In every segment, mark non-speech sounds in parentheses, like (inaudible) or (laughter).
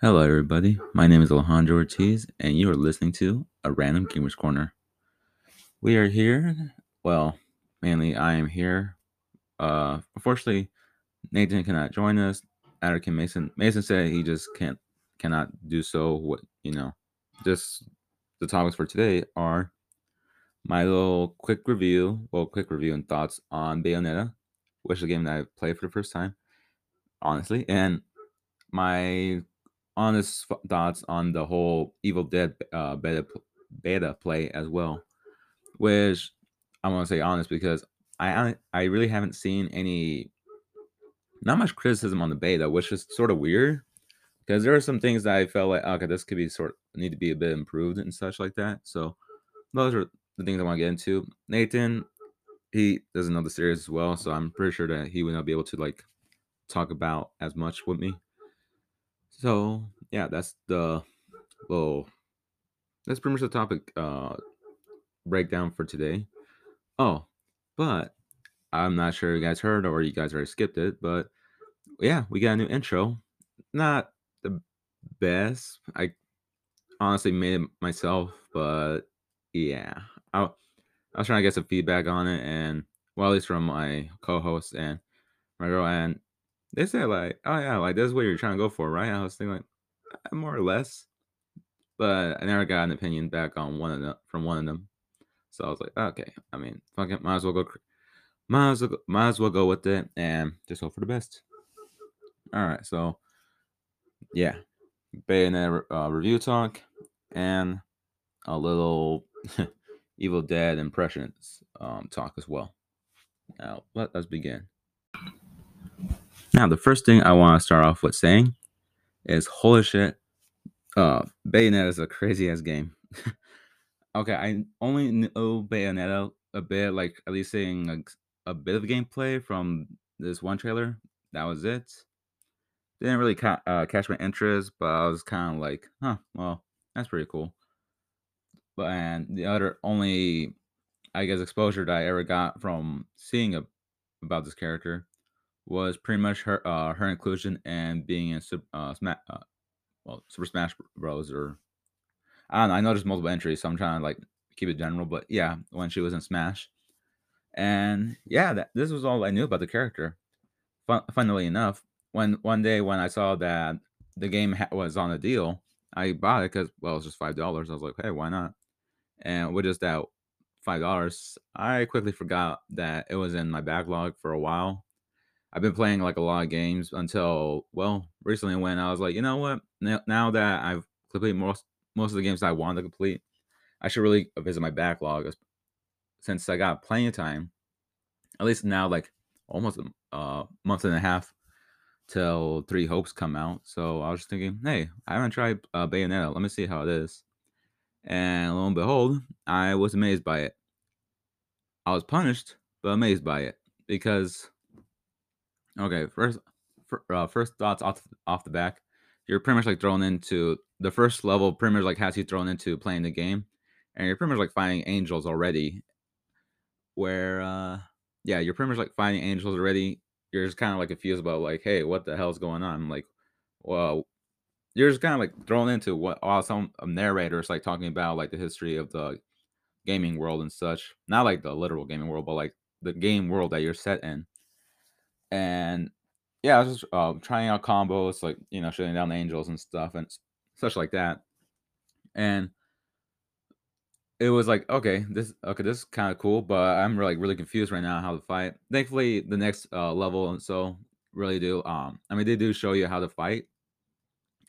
Hello, everybody. My name is Alejandro Ortiz, and you are listening to a Random Gamers Corner. We are here. Well, mainly I am here. Uh, unfortunately, Nathan cannot join us. Atterkin Mason. Mason said he just can't cannot do so. What you know, just the topics for today are my little quick review, well, quick review and thoughts on Bayonetta, which is a game that I played for the first time, honestly, and my honest thoughts on the whole Evil Dead uh, beta beta play as well, which I want to say honest because I I really haven't seen any not much criticism on the beta, which is sort of weird because there are some things that I felt like okay, this could be sort need to be a bit improved and such like that. So those are the things I want to get into. Nathan, he doesn't know the series as well, so I'm pretty sure that he would not be able to like talk about as much with me. So yeah, that's the little that's pretty much the topic uh breakdown for today. Oh, but I'm not sure you guys heard or you guys already skipped it, but yeah, we got a new intro. Not the best. I honestly made it myself, but yeah. I, I was trying to get some feedback on it and well at least from my co-host and my girl and they said like, oh yeah, like this is what you're trying to go for, right? I was thinking like "Uh, (laughs) more or less. But I never got an opinion back on one of them from one of them. So I was like, okay, I mean, fuck it, might as well go, might as well, might as well go with it and just hope for the best. All right, so yeah, Bayonetta uh, review talk and a little (laughs) Evil Dead impressions um, talk as well. Now let us begin. Now the first thing I want to start off with saying is holy shit, uh, Bayonetta is a crazy ass game. (laughs) okay, I only know Bayonetta a bit, like at least seeing a bit of gameplay from this one trailer. That was it. Didn't really ca- uh, catch my interest, but I was kind of like, huh, well, that's pretty cool. But and the other only, I guess, exposure that I ever got from seeing a, about this character was pretty much her uh, her inclusion and being in uh, Sma- uh, well Super Smash Bros. Or I don't know. I know there's multiple entries, so I'm trying to like keep it general. But yeah, when she was in Smash, and yeah, that this was all I knew about the character. Fun, funnily enough, when one day when I saw that the game ha- was on a deal, I bought it because well, it was just five dollars. I was like, hey, why not? And with just that five dollars, I quickly forgot that it was in my backlog for a while. I've been playing like a lot of games until well recently when I was like, you know what? Now, now that I've completed most most of the games I wanted to complete, I should really visit my backlog since I got plenty of time. At least now, like almost a uh, month and a half till Three Hopes come out. So I was just thinking, hey, I haven't tried uh, Bayonetta. Let me see how it is. And lo and behold, I was amazed by it. I was punished, but amazed by it because okay, first fir- uh, first thoughts off off the back, you're pretty much like thrown into the first level. Pretty much like has you thrown into playing the game, and you're pretty much like finding angels already. Where uh, yeah, you're pretty much like finding angels already. You're just kind of like confused about like, hey, what the hell's going on? Like, well, you're just kind of like thrown into what all some um, narrators like talking about like the history of the gaming world and such. Not like the literal gaming world, but like the game world that you're set in. And yeah, I was just uh, trying out combos, like you know, shutting down angels and stuff and such like that. And it was like, okay, this okay, this is kind of cool, but I'm really really confused right now how to fight. Thankfully, the next uh, level and so really do. Um, I mean, they do show you how to fight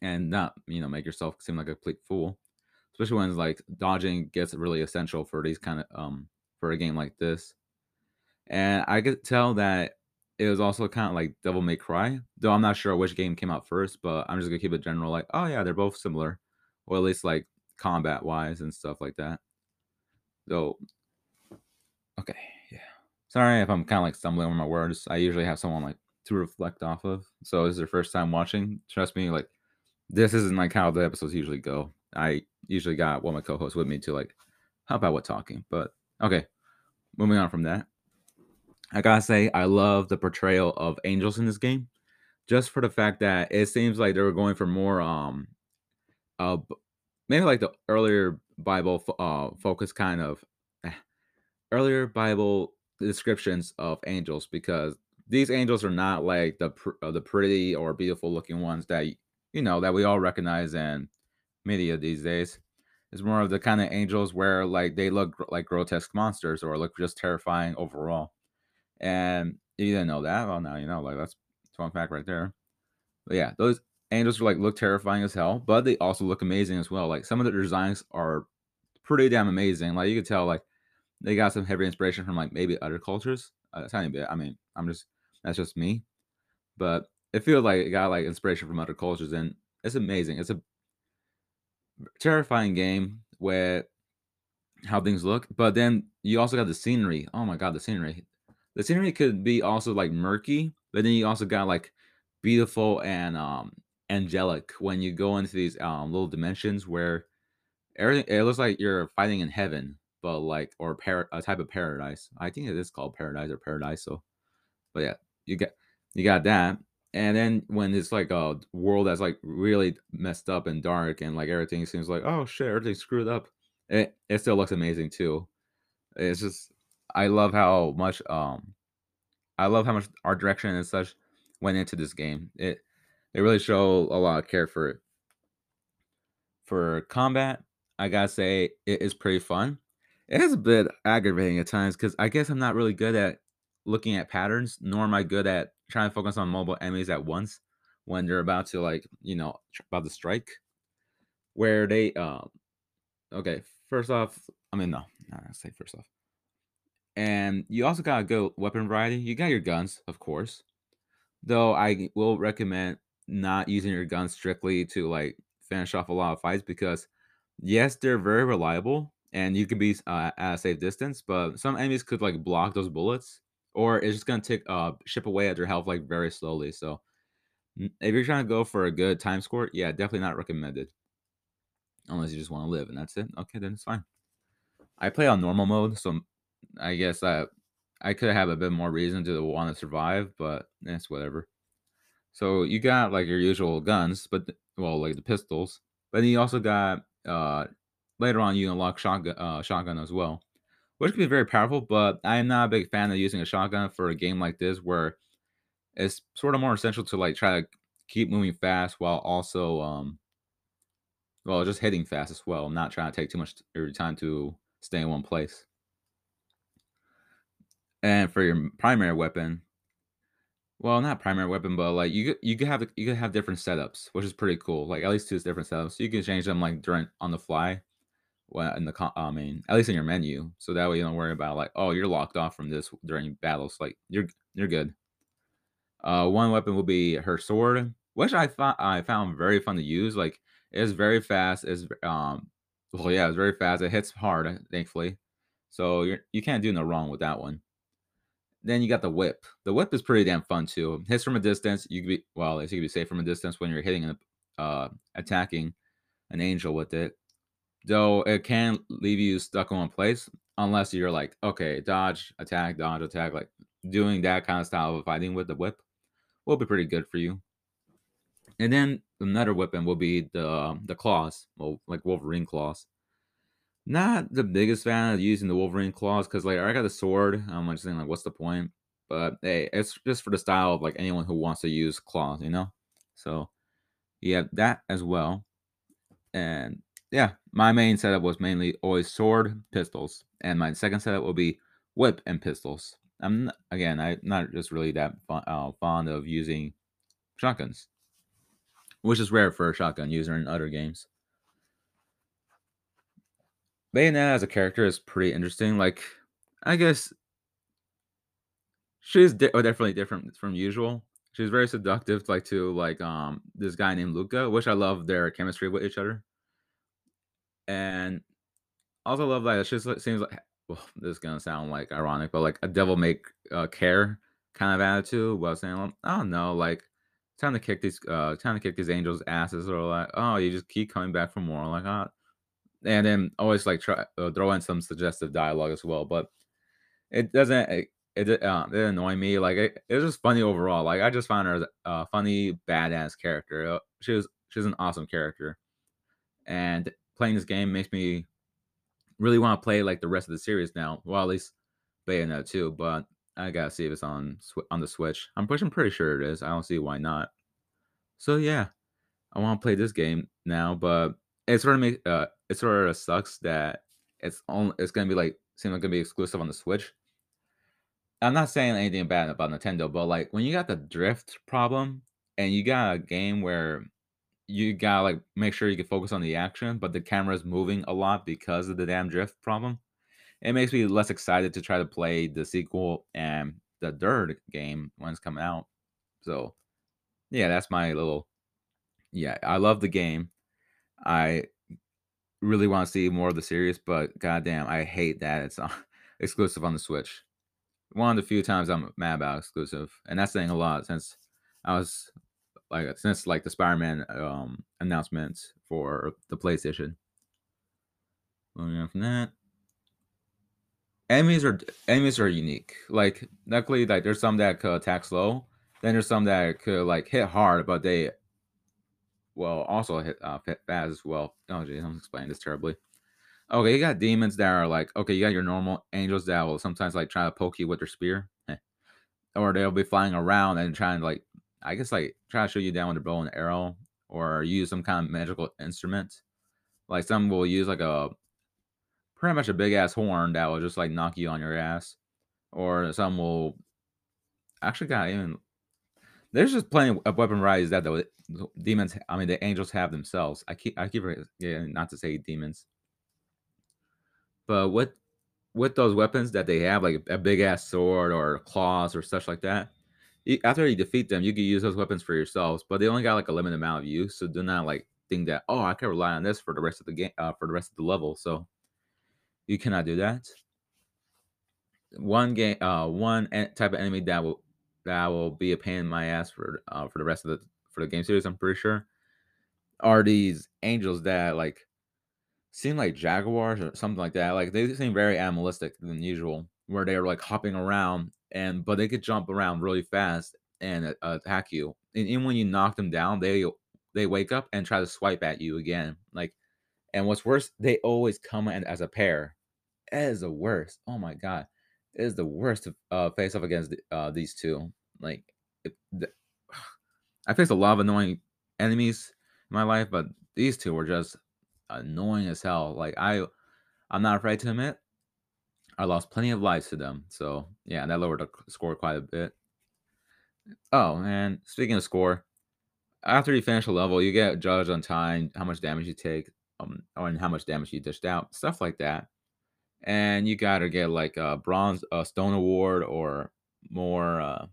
and not you know make yourself seem like a complete fool especially when it's like dodging gets really essential for these kind of um for a game like this and i could tell that it was also kind of like devil may cry though i'm not sure which game came out first but i'm just gonna keep it general like oh yeah they're both similar or at least like combat wise and stuff like that so okay yeah sorry if i'm kind of like stumbling over my words i usually have someone like to reflect off of so this is their first time watching trust me like this isn't like how the episodes usually go. I usually got one of my co-hosts with me to like help out with talking. But okay, moving on from that. I gotta say, I love the portrayal of angels in this game. just for the fact that it seems like they were going for more um uh maybe like the earlier Bible uh focus kind of eh, earlier Bible descriptions of angels because these angels are not like the pr- uh, the pretty or beautiful looking ones that you know that we all recognize in media these days. It's more of the kind of angels where like they look gr- like grotesque monsters or look just terrifying overall. And if you didn't know that, well now you know. Like that's fun fact right there. But yeah, those angels are like look terrifying as hell, but they also look amazing as well. Like some of the designs are pretty damn amazing. Like you could tell, like they got some heavy inspiration from like maybe other cultures, a tiny bit. I mean, I'm just that's just me, but it feels like it got like inspiration from other cultures, and it's amazing. It's a terrifying game where how things look, but then you also got the scenery. Oh my god, the scenery! The scenery could be also like murky, but then you also got like beautiful and um angelic when you go into these um little dimensions where everything it looks like you're fighting in heaven, but like or par- a type of paradise. I think it is called paradise or paradise. So, but yeah, you get you got that. And then when it's like a world that's like really messed up and dark and like everything seems like, oh shit, everything's screwed up. It it still looks amazing too. It's just I love how much um I love how much art direction and such went into this game. It they really show a lot of care for it. For combat, I gotta say it is pretty fun. It is a bit aggravating at times because I guess I'm not really good at looking at patterns, nor am I good at trying to focus on multiple enemies at once when they're about to like, you know, about to strike. Where they um okay, first off, I mean no, I say first off. And you also got a good weapon variety. You got your guns, of course. Though I will recommend not using your guns strictly to like finish off a lot of fights because yes, they're very reliable and you can be uh, at a safe distance, but some enemies could like block those bullets or it's just gonna take uh chip away at your health like very slowly. So if you're trying to go for a good time score, yeah, definitely not recommended unless you just want to live and that's it. Okay, then it's fine. I play on normal mode, so I guess I I could have a bit more reason to want to survive, but that's whatever. So you got like your usual guns, but well, like the pistols. But then you also got uh later on you unlock shotgun uh shotgun as well. Which can be very powerful, but I am not a big fan of using a shotgun for a game like this where it's sort of more essential to like try to keep moving fast while also um well just hitting fast as well, not trying to take too much every time to stay in one place. And for your primary weapon, Well, not primary weapon, but, like, you you could have you could have different setups, which is pretty cool, like, at least 2 different setups. You can change them, like, during on the fly, well, in the I mean, at least in your menu, so that way you don't worry about, like, "Oh, you're locked off from this during battles," like, you're you're good. Uh, one weapon will be her sword, which I thought I found very fun to use, like, it's very fast, it's um well, yeah, it's very fast, it hits hard, thankfully, so you're you can't do no wrong with that one. Then you got the whip. The whip is pretty damn fun too. Hits from a distance. You could be well, as you could be safe from a distance when you're hitting and uh, attacking an angel with it. Though it can leave you stuck in one place unless you're like, okay, dodge, attack, dodge, attack. Like doing that kind of style of fighting with the whip will be pretty good for you. And then another weapon will be the um, the claws, well, like Wolverine claws. Not the biggest fan of using the Wolverine claws because, like, I got a sword. I'm just saying, like, what's the point? But hey, it's just for the style of like anyone who wants to use claws, you know. So have that as well, and yeah, my main setup was mainly always sword, pistols, and my second setup will be whip and pistols. I'm not, again, I'm not just really that uh, fond of using shotguns, which is rare for a shotgun user in other games. Bayonetta as a character is pretty interesting. Like, I guess She's di oh, definitely different from usual. She's very seductive, like, to, like, um, this guy named Luka, which I love their chemistry with each other, and also love that like seems like (sighs) well, this is gonna sound, like, ironic, but, like, a devil may uh, care kind of attitude, while saying, "I don't know, like, time to kick these, uh, time to kick these angels' asses," or like, "Oh, you just keep coming back for more," like, "Uh" and then always, like, try uh, throw in some suggestive dialogue as well, but It doesn't it it uh, it annoyed me. Like it, it was just funny overall. Like I just found her a funny, badass character. Uh, she was she's an awesome character, and playing this game makes me really want to play like the rest of the series now. Well, at least Bayonetta too. but I gotta see if it's on on the Switch. I'm pushing pretty sure it is. I don't see why not. So yeah, I want to play this game now, but it sort of make uh it sort of sucks that it's only it's gonna be like seem like gonna be exclusive on the Switch. I'm not saying anything bad about Nintendo, but like when you got the drift problem and you got a game where you gotta like make sure you can focus on the action, but the camera's moving a lot because of the damn drift problem. It makes me less excited to try to play the sequel and the third game when it's coming out. So yeah, that's my little yeah, I love the game. I really want to see more of the series, but goddamn, I hate that it's on, (laughs) exclusive on the Switch. One of the few times I'm mad about exclusive, and that's saying a lot since I was like since like the Spider-Man um announcement for the PlayStation. Moving on from that, enemies are enemies are unique. Like luckily, like there's some that could attack slow, then there's some that could like hit hard, but they well also hit uh, fast as well. Oh geez, I'm explaining this terribly. Okay, you got demons that are like okay, you got your normal angels that will sometimes like try to poke you with their spear, or they'll be flying around and trying to like I guess like try to shoot you down with a bow and arrow, or use some kind of magical instrument. Like some will use like a pretty much a big ass horn that will just like knock you on your ass, or some will actually got even. There's just plenty of weapon varieties that the demons. I mean, the angels have themselves. I keep I keep yeah, not to say demons, but with with those weapons that they have, like a big ass sword or claws or such like that, after you defeat them, you can use those weapons for yourselves, but they only got like a limited amount of use. So do not like think that oh I can rely on this for the rest of the game uh, for the rest of the level. So you cannot do that. One game, uh, one type of enemy that will that will be a pain in my ass for uh, for the rest of the for the game series. I'm pretty sure are these angels that like seem like jaguars or something like that. Like they seem very animalistic than usual, where they're like hopping around and but they could jump around really fast and uh, attack you. And even when you knock them down, they they wake up and try to swipe at you again. Like, and what's worse, they always come in as a pair. It is the worst. Oh my god, it is the worst to uh, face off against uh, these two. Like, it, the, I faced a lot of annoying enemies in my life, but these two were just annoying as hell. Like I, I'm not afraid to admit, I lost plenty of lives to them. So yeah, that lowered the score quite a bit. Oh, and speaking of score, after you finish a level, you get judged on time, how much damage you take, um, or how much damage you dished out, stuff like that. And you gotta get like a bronze, a stone award, or more. Uh,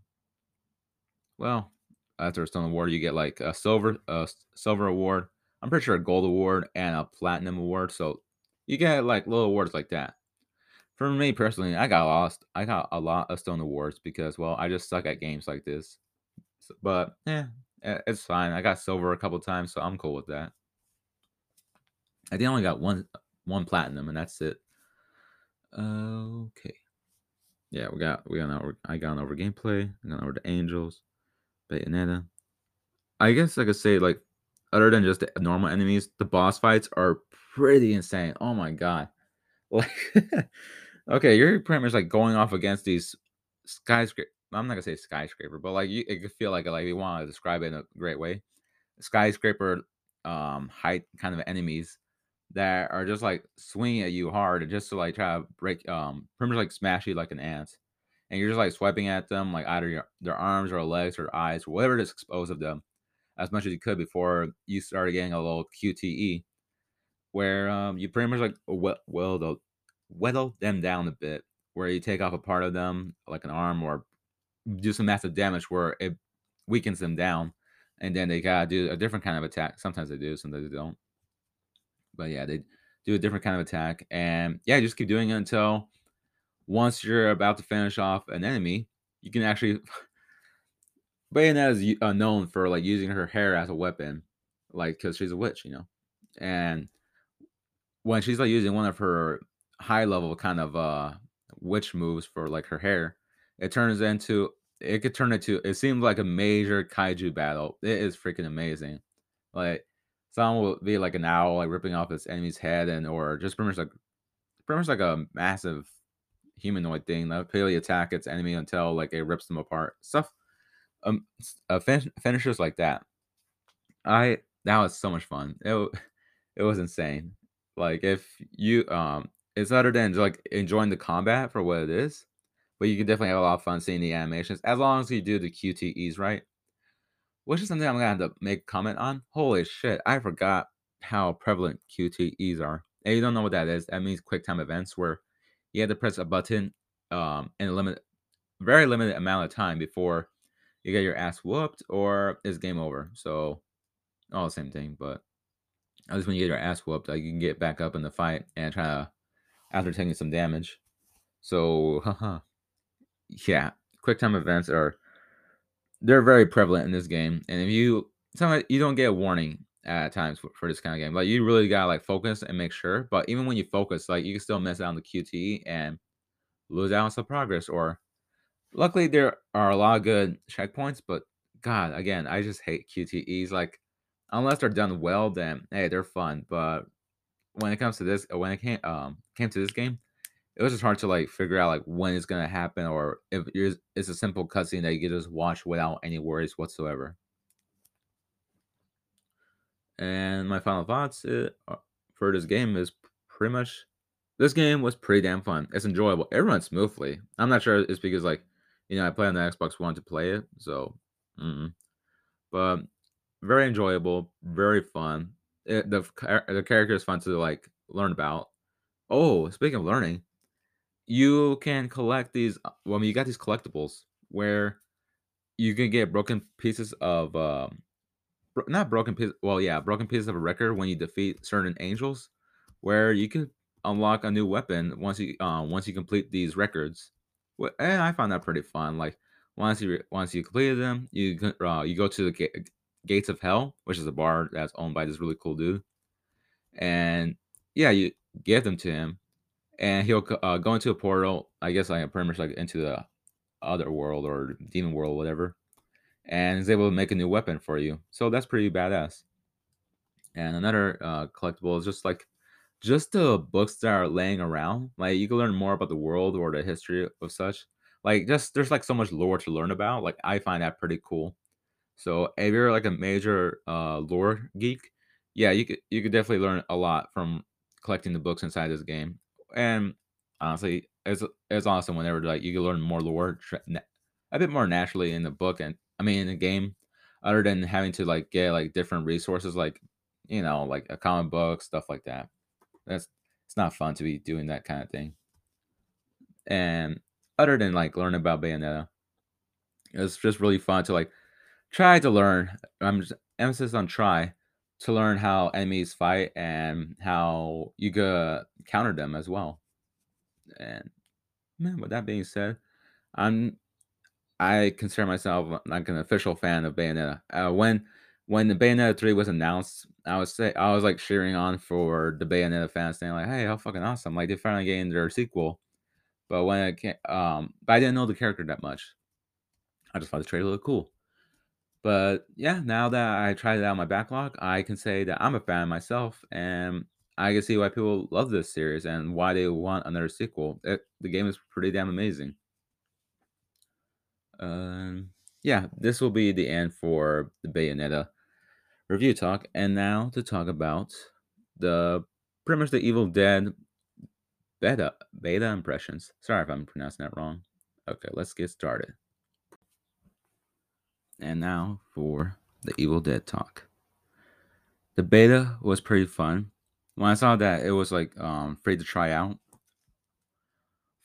well, after a stone award, you get like a silver, a silver award. I'm pretty sure a gold award and a platinum award. So you get like little awards like that. For me personally, I got lost. I got a lot of stone awards because, well, I just suck at games like this. So, but yeah, it's fine. I got silver a couple times, so I'm cool with that. I think I only got one one platinum, and that's it. Okay. Yeah, we got we got over. I got over gameplay. I got over the angels, Bayonetta. I guess I could say like, other than just the normal enemies, the boss fights are pretty insane. Oh my god! (laughs) Like Okay, you're pretty much like going off against these skyscraper. I'm not gonna say skyscraper, but like you, it could feel like like you want to describe it in a great way. Skyscraper um height kind of enemies that are just like swinging at you hard and just to like try to break um pretty much like smash you like an ant. And you're just like swiping at them like either your, their arms or legs or eyes or whatever is exposed of them as much as you could before you started getting a little QTE where um you pretty much like well, well whittle them down a bit, where you take off a part of them, like an arm, or do some massive damage where it weakens them down, and then they gotta do a different kind of attack. Sometimes they do, sometimes they don't. But yeah, they do a different kind of attack, and yeah, just keep doing it until once you're about to finish off an enemy, you can actually. (laughs) Bayonetta is uh, known for like using her hair as a weapon, like because she's a witch, you know, and when she's like using one of her high level kind of uh witch moves for like her hair, it turns into it could turn into it seems like a major kaiju battle. It is freaking amazing. Like someone will be like an owl like ripping off its enemy's head and or just pretty much like pretty much like a massive humanoid thing that will attack its enemy until like it rips them apart. Stuff um uh, fin- finishers like that. I that was so much fun. It it was insane. Like if you um it's other than like enjoying the combat for what it is, but you can definitely have a lot of fun seeing the animations as long as you do the QTEs right. Which is something I'm gonna have to make comment on. Holy shit, I forgot how prevalent QTEs are. And you don't know what that is. That means quick time events where you have to press a button um in a limit very limited amount of time before you get your ass whooped or it's game over. So all the same thing, but at least when you get your ass whooped, like you can get back up in the fight and try to after taking some damage. So (laughs) haha. yeah, quick time events are they're very prevalent in this game. And if you sometimes you don't get a warning at times for, for, this kind of game. Like you really gotta like focus and make sure. But even when you focus, like you can still miss out on the QT and lose out on some progress. Or luckily there are a lot of good checkpoints, but God, again, I just hate QTEs. Like unless they're done well, then hey, they're fun. But when it comes to this, when it came um came to this game, it was just hard to like figure out like when it's gonna happen or if it's a simple cutscene that you can just watch without any worries whatsoever. And my final thoughts uh, for this game is pretty much this game was pretty damn fun. It's enjoyable. It runs smoothly. I'm not sure it's because like you know I play on the Xbox One to play it, so mm but very enjoyable, very fun. It, the the character is fun to like learn about. Oh, speaking of learning, you can collect these. Uh, well, I mean, you got these collectibles where you can get broken pieces of um, not broken pieces. Well, yeah, broken pieces of a record when you defeat certain angels, where you can unlock a new weapon once you uh, once you complete these records. And I find that pretty fun. Like once you once you completed them, you uh, you go to the Gates of Hell, which is a bar that's owned by this really cool dude, and yeah, you give them to him, and he'll uh, go into a portal. I guess like pretty much like into the other world or demon world, whatever, and is able to make a new weapon for you. So that's pretty badass. And another uh, collectible is just like just the books that are laying around. Like you can learn more about the world or the history of such. Like just there's like so much lore to learn about. Like I find that pretty cool. So if you're like a major uh, lore geek, yeah, you could you could definitely learn a lot from collecting the books inside this game. And honestly, it's it's awesome whenever like you can learn more lore a bit more naturally in the book and I mean in the game, other than having to like get like different resources like you know like a comic book stuff like that. That's it's not fun to be doing that kind of thing. And other than like learning about Bayonetta, it's just really fun to like try to learn. I'm just emphasis on try to learn how enemies fight and how you could counter them as well. And man, with that being said, I'm I consider myself like an official fan of Bayonetta. Uh, when when the Bayonetta three was announced, I was say I was like cheering on for the Bayonetta fans, saying like, "Hey, how fucking awesome! Like they finally getting their sequel." But when I came, um, but I didn't know the character that much. I just thought the trailer looked cool. But yeah, now that I tried it out my backlog, I can say that I'm a fan myself, and I can see why people love this series and why they want another sequel. It, the game is pretty damn amazing. Um, yeah, this will be the end for the Bayonetta review talk, and now to talk about the pretty much the Evil Dead beta beta impressions. Sorry if I'm pronouncing that wrong. Okay, let's get started. And now for the Evil Dead talk. The beta was pretty fun. When I saw that it was like um, free to try out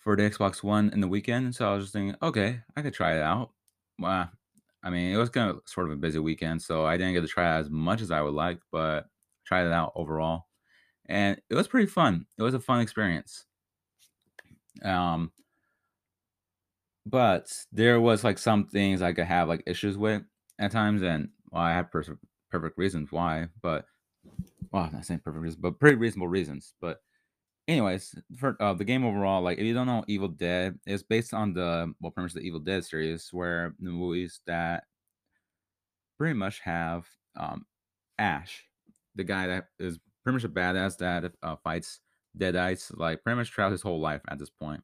for the Xbox One in the weekend, so I was just thinking, okay, I could try it out. Well, I mean, it was kind of sort of a busy weekend, so I didn't get to try as much as I would like, but tried it out overall, and it was pretty fun. It was a fun experience. Um, but there was like some things I could have like issues with at times, and well, I have per- perfect reasons why, but well, I'm not saying perfect reasons, but pretty reasonable reasons. But anyways, for uh, the game overall, like if you don't know Evil Dead, it's based on the well, pretty much the Evil Dead series, where the movies that pretty much have um, Ash, the guy that is pretty much a badass that uh, fights Deadites, like pretty much throughout his whole life at this point.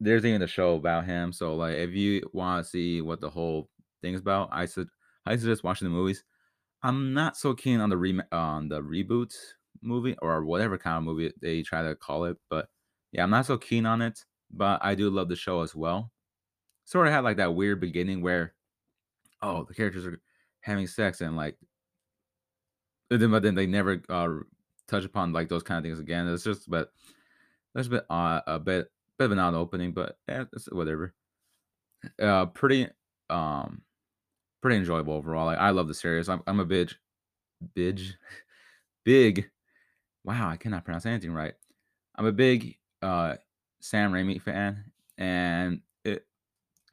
There's even a show about him, so like if you want to see what the whole thing is about, I said I suggest watching the movies. I'm not so keen on the re- on the reboot movie or whatever kind of movie they try to call it, but yeah, I'm not so keen on it. But I do love the show as well. Sort of had like that weird beginning where, oh, the characters are having sex and like, then, but then they never uh, touch upon like those kind of things again. It's just, but there's a bit uh, a bit bit of an odd opening, but whatever. Uh, pretty um pretty enjoyable overall. Like, I love the series. I'm I'm a big big (laughs) big wow, I cannot pronounce anything right. I'm a big uh Sam Raimi fan, and it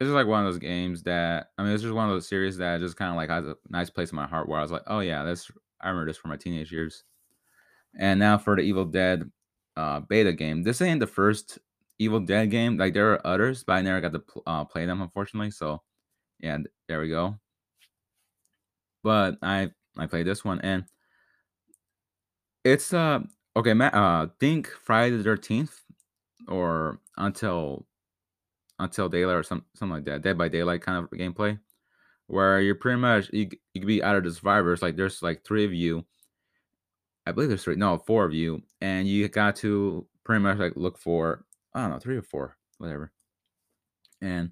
it's just like one of those games that I mean, it's just one of those series that just kind of like has a nice place in my heart where I was like, oh yeah, that's I remember this from my teenage years. And now for the Evil Dead uh, beta game, this ain't the first Evil Dead game. Like there are others, but I never got to pl- uh, play them unfortunately. So yeah, there we go. But I I played this one and it's uh okay, Matt. Uh, think Friday the Thirteenth or until until daylight or some something like that, Dead by Daylight kind of gameplay, where you're pretty much you you could be out of the survivors. Like there's like three of you. I believe there's three, no, four of you, and you got to pretty much like look for I don't know three or four, whatever, and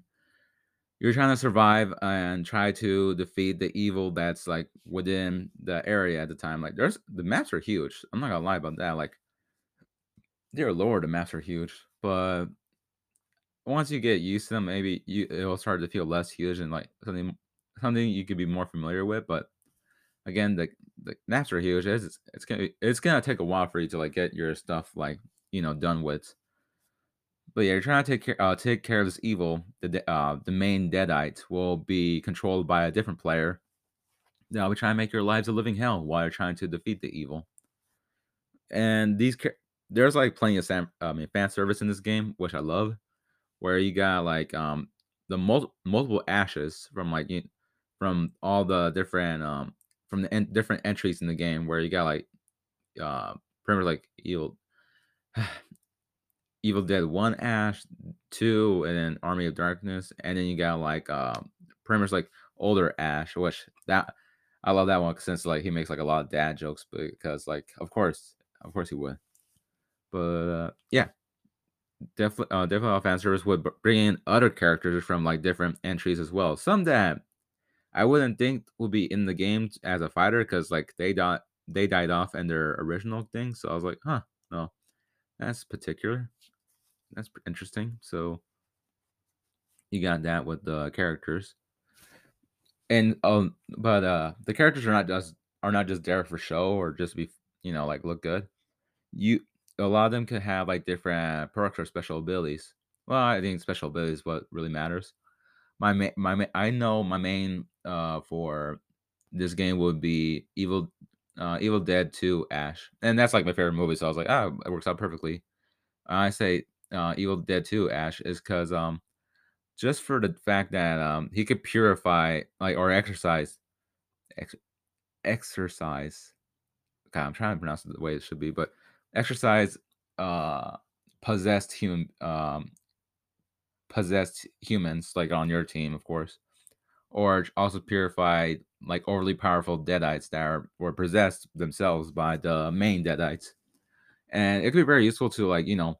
you're trying to survive and try to defeat the evil that's like within the area at the time. Like there's the maps are huge. I'm not gonna lie about that. Like, dear lord, the maps are huge. But once you get used to them, maybe you it'll start to feel less huge and like something something you could be more familiar with. But again, the the maps are huge. It's it's gonna it's gonna take a while for you to like get your stuff like you know done with. But yeah, you're trying to take care uh, take care of this evil. The uh, the main deadite will be controlled by a different player. Now we try to make your lives a living hell while you're trying to defeat the evil. And these there's like plenty of sam- I mean fan service in this game, which I love. Where you got like um the mul- multiple ashes from like you, from all the different um from the en- different entries in the game. Where you got like uh pretty much like evil (sighs) Evil Dead 1 Ash, 2, and then Army of Darkness, and then you got like um pretty much like older Ash, which that I love that one since like he makes like a lot of dad jokes because like of course of course he would. But uh, yeah, definitely uh, definitely fan service would bring in other characters from like different entries as well. Some that I wouldn't think would be in the game as a fighter because like they died they died off in their original thing. So I was like, huh, no, that's particular that's interesting. So you got that with the characters, and um, but uh, the characters are not just are not just there for show or just be you know like look good. You a lot of them could have like different perks or special abilities. Well, I think special abilities what really matters. My ma- my I know my main uh for this game would be Evil uh Evil Dead 2 Ash. And that's like my favorite movie, so I was like, "Ah, it works out perfectly." I say uh, Evil Dead 2 Ash is because um just for the fact that um he could purify like or exercise ex- exercise okay i'm trying to pronounce it the way it should be but exercise uh possessed human um possessed humans like on your team of course or also purify like overly powerful deadites that are were possessed themselves by the main deadites. And it could be very useful to like you know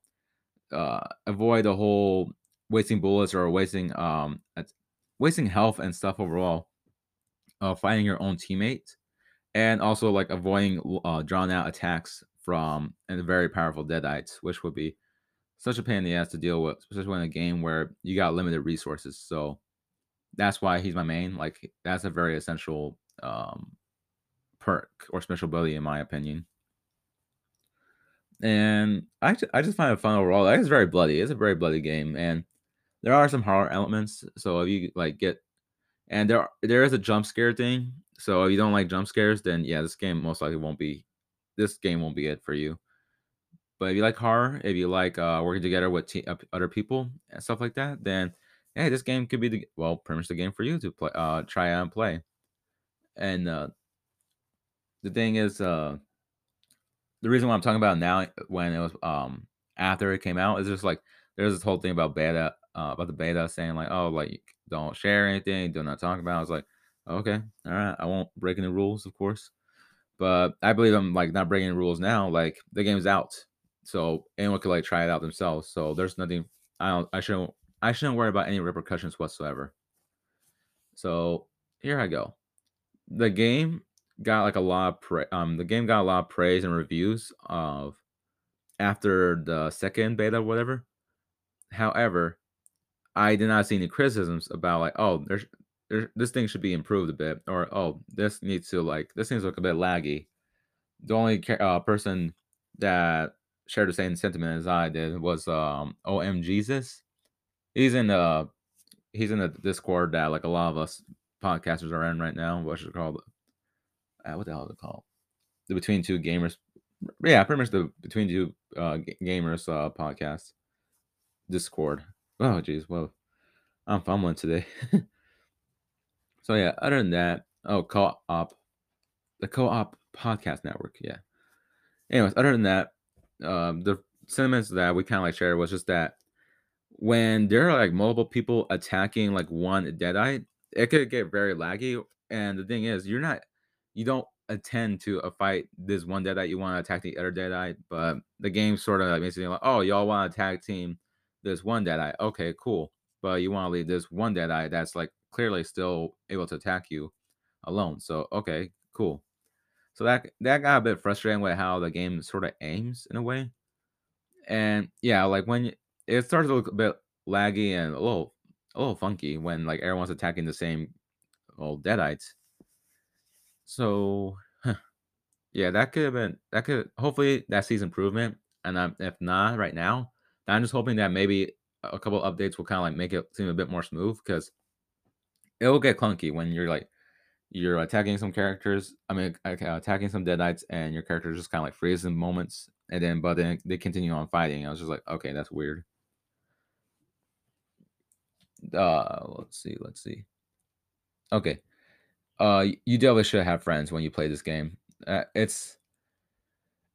uh, avoid the whole wasting bullets or wasting um wasting health and stuff overall. Uh, fighting your own teammates, and also like avoiding uh, drawn out attacks from and very powerful deadites, which would be such a pain in the ass to deal with, especially in a game where you got limited resources. So that's why he's my main. Like that's a very essential um, perk or special ability in my opinion and I I just find it fun overall. It's very bloody. It's a very bloody game, and there are some horror elements. So if you like get, and there there is a jump scare thing. So if you don't like jump scares, then yeah, this game most likely won't be. This game won't be it for you. But if you like horror, if you like uh, working together with te- other people and stuff like that, then hey, this game could be the well, pretty much the game for you to play, uh, try and play. And uh, the thing is, uh, the reason why I'm talking about now, when it was um after it came out, is just like there's this whole thing about beta, uh, about the beta saying like, oh, like don't share anything, do not talk about. It. I was like, okay, all right, I won't break any rules, of course. But I believe I'm like not breaking the rules now. Like the game's out, so anyone could like try it out themselves. So there's nothing. I don't. I shouldn't. I shouldn't worry about any repercussions whatsoever. So here I go. The game got like a lot of pra- um the game got a lot of praise and reviews of after the second beta whatever. However, I did not see any criticisms about like, oh, there's, there's this thing should be improved a bit, or oh, this needs to like this seems like a bit laggy. The only uh, person that shared the same sentiment as I did was um OM Jesus. He's in the he's in the Discord that like a lot of us podcasters are in right now. What's it called? Uh, what the hell is it called? The Between Two Gamers. Yeah, pretty much the Between Two uh, Gamers uh, podcast. Discord. Oh, jeez. Well, I'm fumbling today. (laughs) so yeah, other than that, oh, co-op, the co-op podcast network. Yeah. Anyways, other than that, um, the sentiments that we kind of like shared was just that when there are like multiple people attacking like one deadite, it could get very laggy. And the thing is, you're not, you don't attend to a fight this one deadite You want to attack the other deadite but the game sort of makes it like, oh, y'all want to tag team this one deadite Okay, cool. But you want to leave this one deadite that's like clearly still able to attack you alone. So okay, cool. So that that got a bit frustrating with how the game sort of aims in a way. And yeah, like when it starts to look a bit laggy and a little a little funky when like everyone's attacking the same old deadites. So huh, yeah, that could have been that could hopefully that sees improvement. And um, if not right now, I'm just hoping that maybe a couple updates will kind of like make it seem a bit more smooth because it will get clunky when you're like you're attacking some characters. I mean, attacking some deadites, and your character just kind of like freezes in moments, and then but then they continue on fighting. I was just like, okay, that's weird. Uh, let's see, let's see. Okay, uh, you definitely should have friends when you play this game. Uh, it's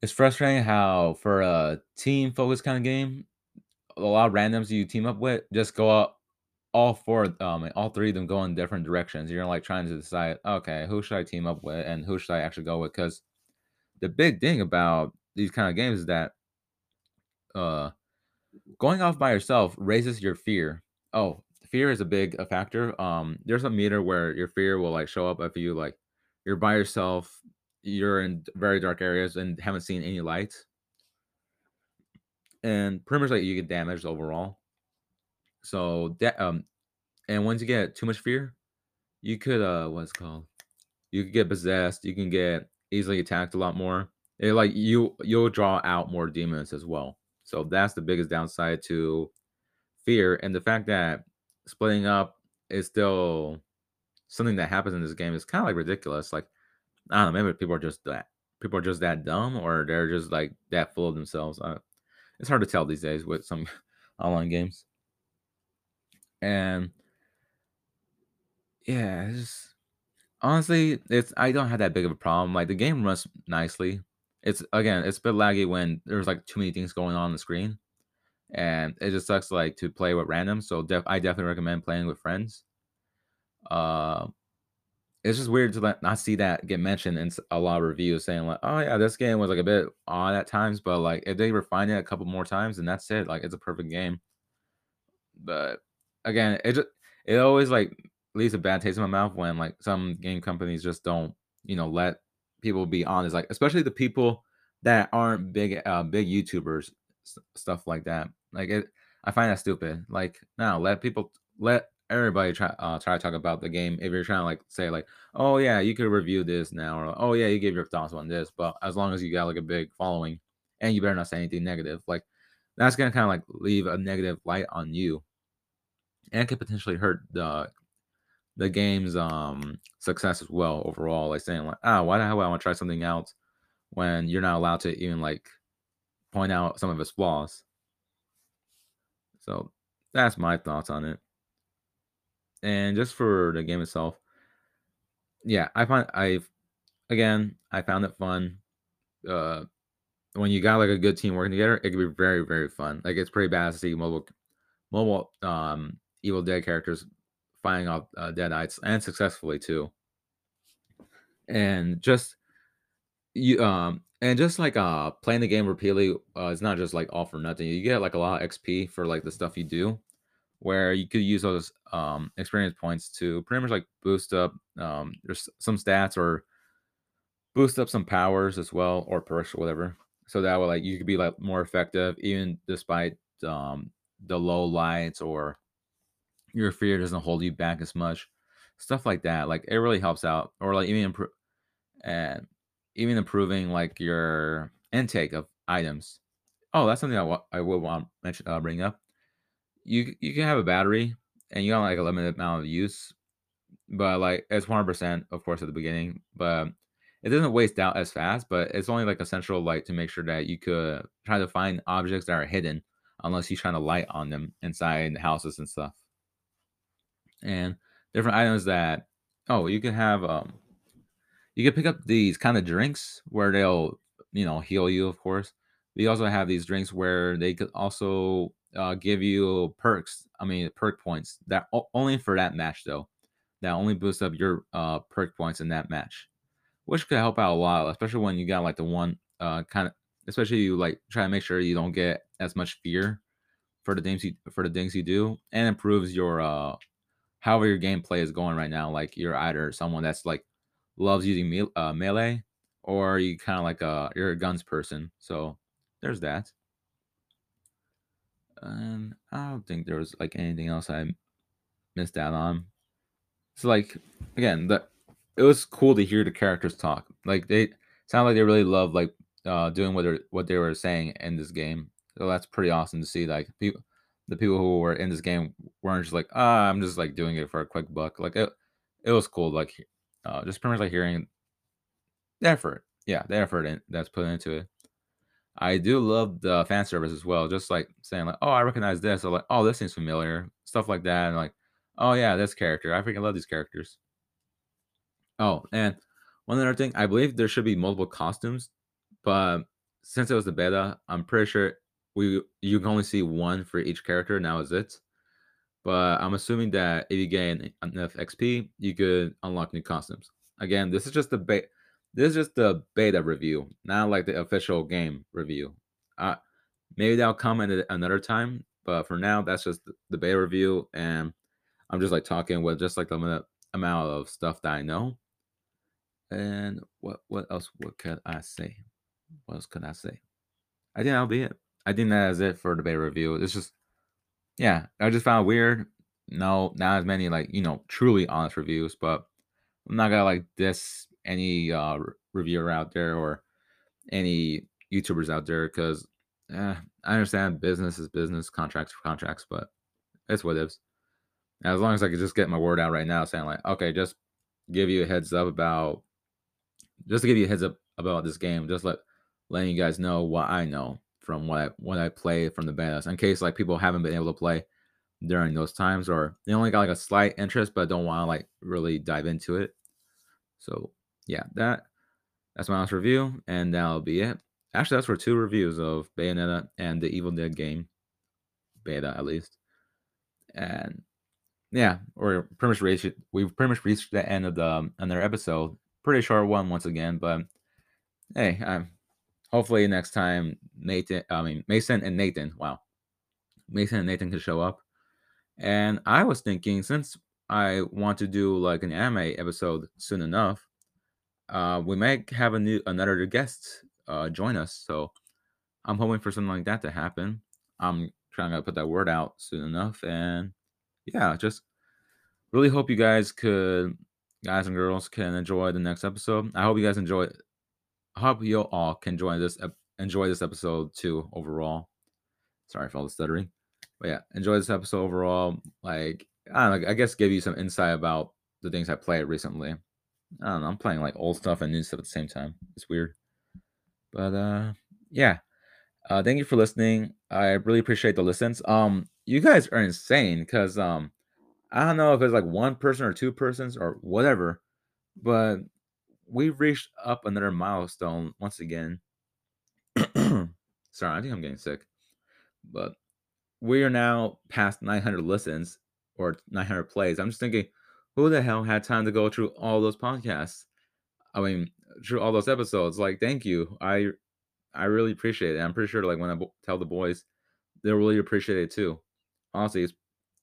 it's frustrating how for a team focused kind of game, a lot of randoms you team up with just go up all four um all three of them go in different directions. You're like trying to decide, okay, who should I team up with and who should I actually go with? Because the big thing about these kind of games is that uh going off by yourself raises your fear. Oh, fear is a big a factor. Um, there's a meter where your fear will like show up if you like you're by yourself, you're in very dark areas and haven't seen any lights. And pretty much like you get damaged overall. So that um, and once you get too much fear, you could uh, what's called? You could get possessed. You can get easily attacked a lot more. It, like you, you'll draw out more demons as well. So that's the biggest downside to fear, and the fact that splitting up is still something that happens in this game is kind of like ridiculous. Like I don't know, maybe people are just that people are just that dumb, or they're just like that full of themselves. Uh, it's hard to tell these days with some (laughs) online games. And yeah, it's just, honestly, it's I don't have that big of a problem. Like the game runs nicely. It's again, it's a bit laggy when there's like too many things going on, on the screen, and it just sucks like to play with random. So def- I definitely recommend playing with friends. Uh, it's just weird to not see that get mentioned in a lot of reviews saying like, oh yeah, this game was like a bit odd at times, but like if they refine it a couple more times, then that's it. Like it's a perfect game. But again, it just it always like leaves a bad taste in my mouth when like some game companies just don't you know let people be honest, like especially the people that aren't big uh big YouTubers stuff like that. Like it, I find that stupid. Like now, let people let everybody try uh, try to talk about the game. If you're trying to like say like, oh yeah, you could review this now, or oh yeah, you give your thoughts on this. But as long as you got like a big following, and you better not say anything negative, like that's gonna kind of like leave a negative light on you and could potentially hurt the the game's um success as well overall. Like saying like, ah, why the hell would I want to try something else when you're not allowed to even like point out some of its flaws. So that's my thoughts on it. And just for the game itself, yeah, I find I've again I found it fun. Uh, when you got like a good team working together, it can be very very fun. Like it's pretty bad to see mobile mobile um Evil Dead characters fighting off uh, Deadites and successfully too. And just you um and just like uh playing the game repeatedly uh it's not just like all for nothing. You get like a lot of XP for like the stuff you do where you could use those um experience points to pretty much like boost up um there's some stats or boost up some powers as well or perks or whatever. So that way like you could be like more effective even despite um the low lights or your fear doesn't hold you back as much. Stuff like that. Like it really helps out. Or like even improve and even improving like your intake of items. Oh, that's something I, I would want to mention, uh, bring up. You you can have a battery and you got like a limited amount of use, but like it's one hundred percent, of course, at the beginning. But it doesn't waste out as fast. But it's only like essential light to make sure that you could try to find objects that are hidden, unless you shine a light on them inside houses and stuff. And different items that oh you can have um you can pick up these kind of drinks where they'll, you know, heal you, of course. We also have these drinks where they could also uh, give you perks. I mean, perk points that only for that match though. That only boosts up your uh, perk points in that match, which could help out a lot, especially when you got like the one uh, kind of. Especially you like try to make sure you don't get as much fear for the things you for the things you do, and improves your uh however your gameplay is going right now. Like you're either someone that's like loves using me- uh, melee, or you kind of like a you're a guns person. So there's that. And I don't think there was like anything else I missed out on. So like again, the it was cool to hear the characters talk. Like they sound like they really love like uh doing what they what they were saying in this game. So that's pretty awesome to see. Like people, the people who were in this game weren't just like, ah, I'm just like doing it for a quick buck. Like it, it was cool. Like uh, just pretty much like hearing the effort. Yeah, the effort in, that's put into it. I do love the fan service as well. Just like saying like, "Oh, I recognize this," or like, "Oh, this seems familiar," stuff like that, and like, "Oh yeah, this character. I freaking love these characters." Oh, and one other thing, I believe there should be multiple costumes, but since it was the beta, I'm pretty sure we you can only see one for each character. Now is it? But I'm assuming that if you gain enough XP, you could unlock new costumes. Again, this is just the beta. This is just the beta review, not like the official game review. Uh, maybe that'll come at another time, but for now, that's just the beta review, and I'm just like talking with just like the amount of stuff that I know. And what what else? What could I say? What else could I say? I think that'll be it. I think that is it for the beta review. It's just yeah, I just found weird. No, not as many like you know truly honest reviews, but I'm not gonna like diss any uh reviewer out there or any YouTubers out there because eh, I understand business is business, contracts for contracts, but it's what it is. As long as I could just get my word out right now, saying like, okay, just give you a heads up about, just to give you a heads up about this game, just let letting you guys know what I know from what I what I play from the betas, in case like people haven't been able to play during those times, or they only got like a slight interest but don't want to like really dive into it. So yeah, that that's my last review, and that'll be it. Actually, that's for two reviews of Bayonetta and the Evil Dead game beta, at least. And yeah, we're pretty much reached. We've pretty much reached the end of the um, another episode. Pretty short one once again, but hey, I'm hopefully next time Nathan, I mean Mason and Nathan. Wow, Mason and Nathan can show up. And I was thinking, since I want to do like an anime episode soon enough, uh, we might have a new another guest uh, join us. So I'm hoping for something like that to happen. I'm trying to put that word out soon enough, and yeah, just really hope you guys could, guys and girls, can enjoy the next episode. I hope you guys enjoy. Hope you all can join this enjoy this episode too. Overall, sorry for all the stuttering, but yeah, enjoy this episode overall. Like I don't know, I guess give you some insight about the things I played recently. I don't know. I'm playing like old stuff and new stuff at the same time. It's weird. But uh yeah. Uh, thank you for listening. I really appreciate the listens. Um, you guys are insane because um, I don't know if it's like one person or two persons or whatever, but we reached up another milestone once again. (clears throat) Sorry, I think I'm getting sick, but we are now past 900 listens or 900 plays. I'm just thinking, who the hell had time to go through all those podcasts? I mean, through all those episodes. Like, thank you. I I really appreciate it. I'm pretty sure, like, when I tell the boys, they'll really appreciate it too. Honestly,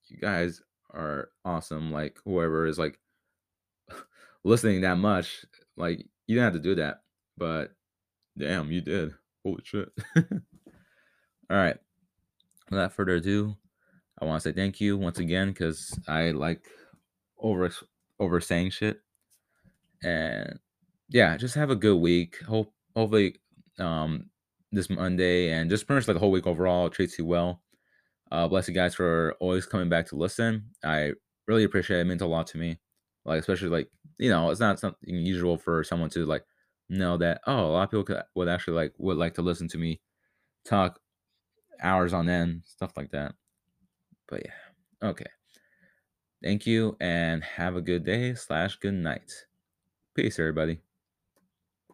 you guys are awesome. Like, whoever is like (laughs) listening that much, like, you didn't have to do that, but damn, you did. Holy shit. (laughs) all right. Without further ado, I want to say thank you once again because I like over over saying shit. And yeah, just have a good week. Hope hopefully um this Monday and just pretty much like the whole week overall treats you well. Uh bless you guys for always coming back to listen. I really appreciate it. It meant a lot to me. Like especially like, you know, it's not something usual for someone to like know that oh a lot of people could, would actually like would like to listen to me talk hours on end, stuff like that. But yeah. Okay. Thank you and have a good day slash good night. Peace, everybody.